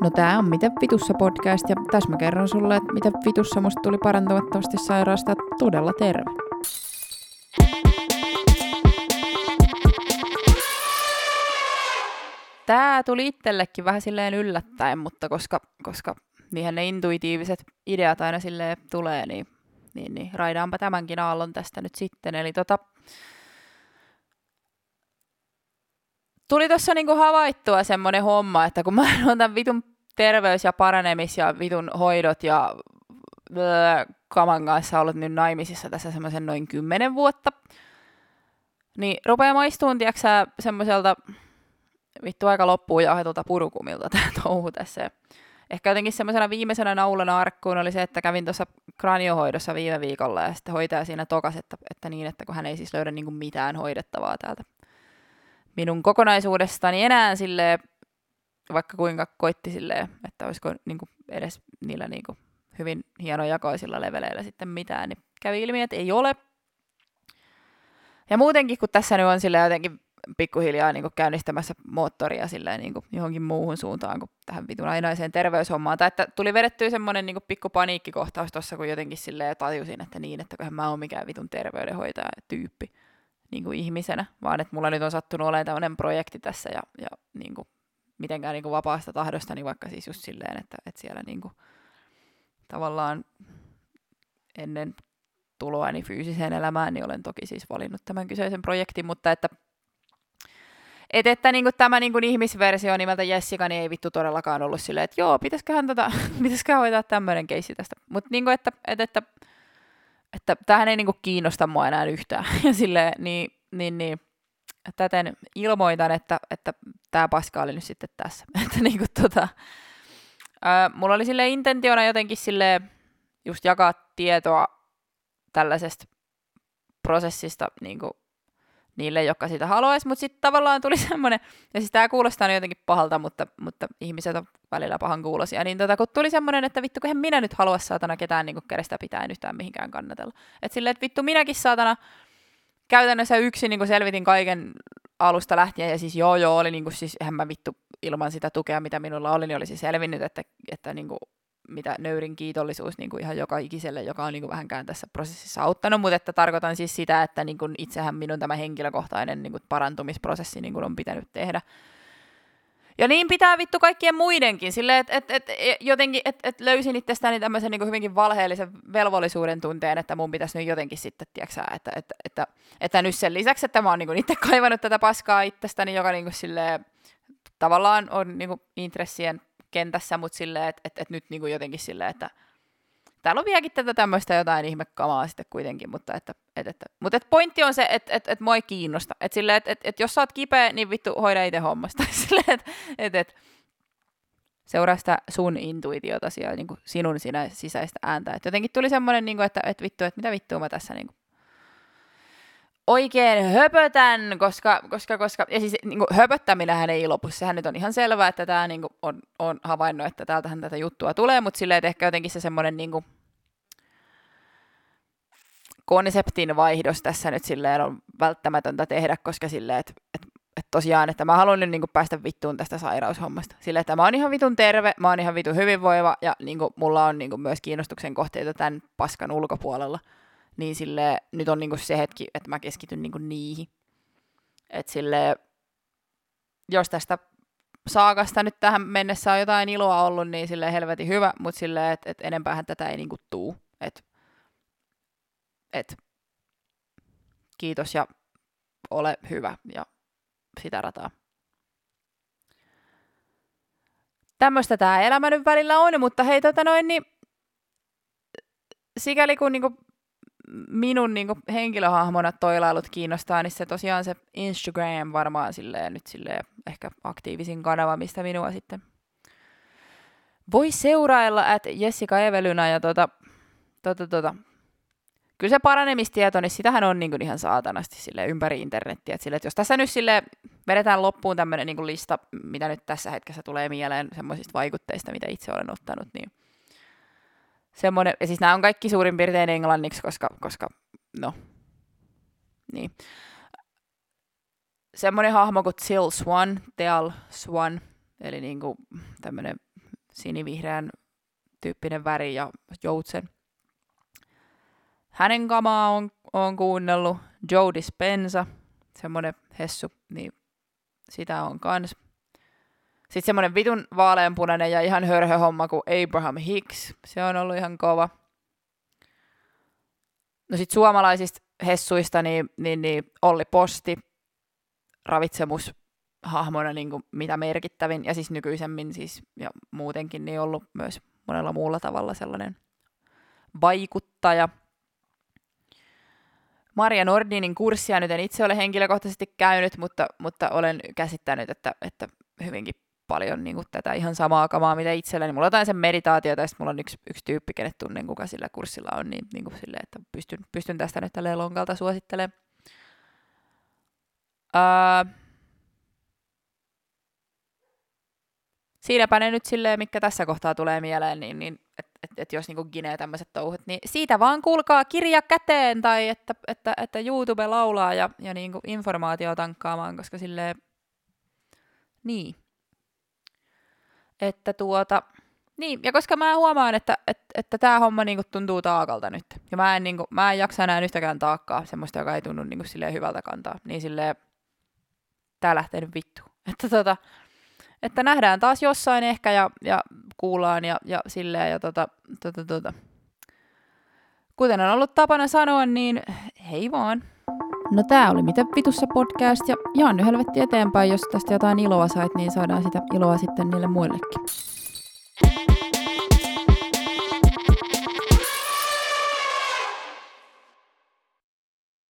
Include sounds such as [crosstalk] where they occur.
No tää on Mitä vitussa podcast ja tässä mä kerron sulle, että mitä vitussa musta tuli parantumattomasti sairaasta todella terve. Tää tuli itsellekin vähän silleen yllättäen, mutta koska, koska niinhän ne intuitiiviset ideat aina silleen tulee, niin, niin, niin raidaanpa tämänkin aallon tästä nyt sitten. Eli tota, tuli tuossa niinku havaittua semmoinen homma, että kun mä [laughs] on tämän vitun terveys- ja paranemis- ja vitun hoidot ja blö, kaman kanssa ollut nyt naimisissa tässä semmoisen noin kymmenen vuotta, niin rupeaa maistuun, tiedätkö semmoiselta vittu aika loppuun jauhetulta purukumilta tämä [laughs] touhu tässä. Ehkä jotenkin semmoisena viimeisenä naulana arkkuun oli se, että kävin tuossa kraniohoidossa viime viikolla ja sitten hoitaja siinä tokas, että, että niin, että kun hän ei siis löydä niin mitään hoidettavaa täältä minun kokonaisuudestani enää sille vaikka kuinka koitti silleen, että olisiko niin kuin edes niillä niin kuin hyvin hienojakoisilla leveleillä sitten mitään, niin kävi ilmi, että ei ole. Ja muutenkin, kun tässä nyt on sille jotenkin pikkuhiljaa niin käynnistämässä moottoria silleen, niin johonkin muuhun suuntaan kuin tähän vitun ainaiseen terveyshommaan. Tai että tuli vedettyä semmoinen niin pikku paniikkikohtaus tuossa, kun jotenkin silleen tajusin, että niin, että kun mä oon mikään vitun terveydenhoitaja tyyppi niin ihmisenä, vaan että mulla nyt on sattunut olemaan tämmöinen projekti tässä ja, ja niin mitenkään niin kuin vapaasta tahdosta, niin vaikka siis just silleen, että, että siellä niin kuin, tavallaan ennen tuloani fyysiseen elämään, niin olen toki siis valinnut tämän kyseisen projektin, mutta että et, että niin kuin tämä niin kuin ihmisversio nimeltä Jessica niin ei vittu todellakaan ollut silleen, että joo, pitäisiköhän, tota, [laughs] pitäisiköhän hoitaa tämmöinen keissi tästä. Mutta niin että, että, että, että tämähän ei niin kuin kiinnosta mua enää yhtään. [laughs] Ja silleen, niin, niin, niin täten ilmoitan, että, että tämä paska oli nyt sitten tässä. [laughs] että niin kuin, tota, ää, mulla oli sille intentiona jotenkin sille just jakaa tietoa tällaisesta prosessista niin kuin niille, jotka sitä haluaisi, mutta sitten tavallaan tuli [laughs] semmoinen, ja siis tämä kuulostaa jotenkin pahalta, mutta, mutta ihmiset on välillä pahan kuulosia, niin tota, kun tuli semmoinen, että vittu, kun minä nyt halua saatana ketään niin kerestä pitää yhtään mihinkään kannatella. Että silleen, että vittu, minäkin saatana käytännössä yksin niin selvitin kaiken alusta lähtien, ja siis joo joo, oli niin kuin, siis eihän mä vittu ilman sitä tukea, mitä minulla oli, niin olisi selvinnyt, että, että niin kuin, mitä nöyrin kiitollisuus niin kuin ihan joka ikiselle, joka on niin kuin vähänkään tässä prosessissa auttanut, mutta että tarkoitan siis sitä, että niin kuin itsehän minun tämä henkilökohtainen niin kuin parantumisprosessi niin kuin on pitänyt tehdä ja niin pitää vittu kaikkien muidenkin, sille että et, et, et, jotenkin et, et löysin itsestäni tämmöisen niin hyvinkin valheellisen velvollisuuden tunteen, että mun pitäisi nyt jotenkin sitten, tiedätkö että, että, että, että nyt sen lisäksi, että mä oon niin itse kaivannut tätä paskaa itsestäni, joka niin sille tavallaan on niin intressien kentässä, mutta silleen, että, että, että nyt niin jotenkin silleen, että täällä on vieläkin tätä tämmöistä jotain ihmekamaa sitten kuitenkin, mutta, että, et, että, mutta et pointti on se, että et, et mua ei kiinnosta. Että sille, että et, et jos sä oot kipeä, niin vittu hoida itse hommasta. [laughs] Sille, että et, et, seuraa sitä sun intuitiota ja niin kuin sinun sinä sisäistä ääntä. Et jotenkin tuli semmoinen, niin kuin, että et vittu, että mitä vittua mä tässä niin kuin oikein höpötän, koska, koska, koska ja siis niin kuin, höpöttäminenhän ei lopu, sehän nyt on ihan selvää, että tämä niin kuin, on, on havainnut, että täältähän tätä juttua tulee, mutta silleen, että ehkä jotenkin se semmoinen niin kuin, konseptin vaihdos tässä nyt silleen on välttämätöntä tehdä, koska silleen, että, että, että tosiaan, että mä haluan nyt niin kuin päästä vittuun tästä sairaushommasta. Silleen, että mä oon ihan vitun terve, mä oon ihan vitun hyvinvoiva ja niin kuin, mulla on niin kuin, myös kiinnostuksen kohteita tämän paskan ulkopuolella niin sille nyt on niinku se hetki, että mä keskityn niinku niihin. Et sille, jos tästä saakasta nyt tähän mennessä on jotain iloa ollut, niin sille helvetin hyvä, mutta sille, että et enempäähän tätä ei niinku tuu. Et, et, kiitos ja ole hyvä ja sitä rataa. Tämmöistä tämä elämä nyt välillä on, mutta hei tota noin, niin sikäli kun niinku minun niin henkilöhahmona toilailut kiinnostaa, niin se tosiaan se Instagram varmaan silleen, nyt silleen, ehkä aktiivisin kanava, mistä minua sitten voi seurailla, että Jessica Evelyna ja tota, tota, tota, kyllä se paranemistieto, niin sitähän on niin ihan saatanasti sille ympäri internettiä. Että, sille, että jos tässä nyt sille vedetään loppuun tämmöinen niin lista, mitä nyt tässä hetkessä tulee mieleen semmoisista vaikutteista, mitä itse olen ottanut, niin semmoinen, ja siis nämä on kaikki suurin piirtein englanniksi, koska, koska no, niin. Semmoinen hahmo kuin Till Swan, Teal Swan, eli niinku tämmöinen sinivihreän tyyppinen väri ja joutsen. Hänen kamaa on, on kuunnellut. Joe Dispenza, semmonen hessu, niin sitä on kans. Sitten semmonen vitun vaaleanpunainen ja ihan hörhö homma kuin Abraham Hicks. Se on ollut ihan kova. No sit suomalaisista hessuista, niin, niin, niin Olli Posti, ravitsemus hahmona niin kuin mitä merkittävin, ja siis nykyisemmin siis, ja muutenkin niin ollut myös monella muulla tavalla sellainen vaikuttaja. Maria Nordinin kurssia nyt en itse ole henkilökohtaisesti käynyt, mutta, mutta olen käsittänyt, että, että hyvinkin paljon niin kuin tätä ihan samaa kamaa, mitä itselläni. Mulla on jotain sen meditaatiota, ja sitten mulla on yksi, yksi tyyppi, kenet tunnen, kuka sillä kurssilla on, niin, niin kuin silleen, että pystyn, pystyn tästä nyt tälleen lonkalta suosittelemaan. Uh, siinäpä ne nyt silleen, mikä tässä kohtaa tulee mieleen, niin, niin että et, et jos niinku Ginee tämmöiset touhut, niin siitä vaan kuulkaa kirja käteen tai että, että, että YouTube laulaa ja, ja niinku informaatio tankkaamaan, koska silleen, niin. Että tuota, niin, ja koska mä huomaan, että, että, että tämä homma niinku tuntuu taakalta nyt, ja mä en, niinku, mä en jaksa enää yhtäkään taakkaa, semmoista, joka ei tunnu niinku silleen hyvältä kantaa, niin silleen, tää lähtee nyt vittu. [laughs] Että tota, että nähdään taas jossain ehkä ja, ja kuullaan ja, ja silleen. Ja tota, tota, tota. Kuten on ollut tapana sanoa, niin hei vaan. No tää oli Mitä vitussa podcast ja jaan nyt helvetti eteenpäin, jos tästä jotain iloa sait, niin saadaan sitä iloa sitten niille muillekin.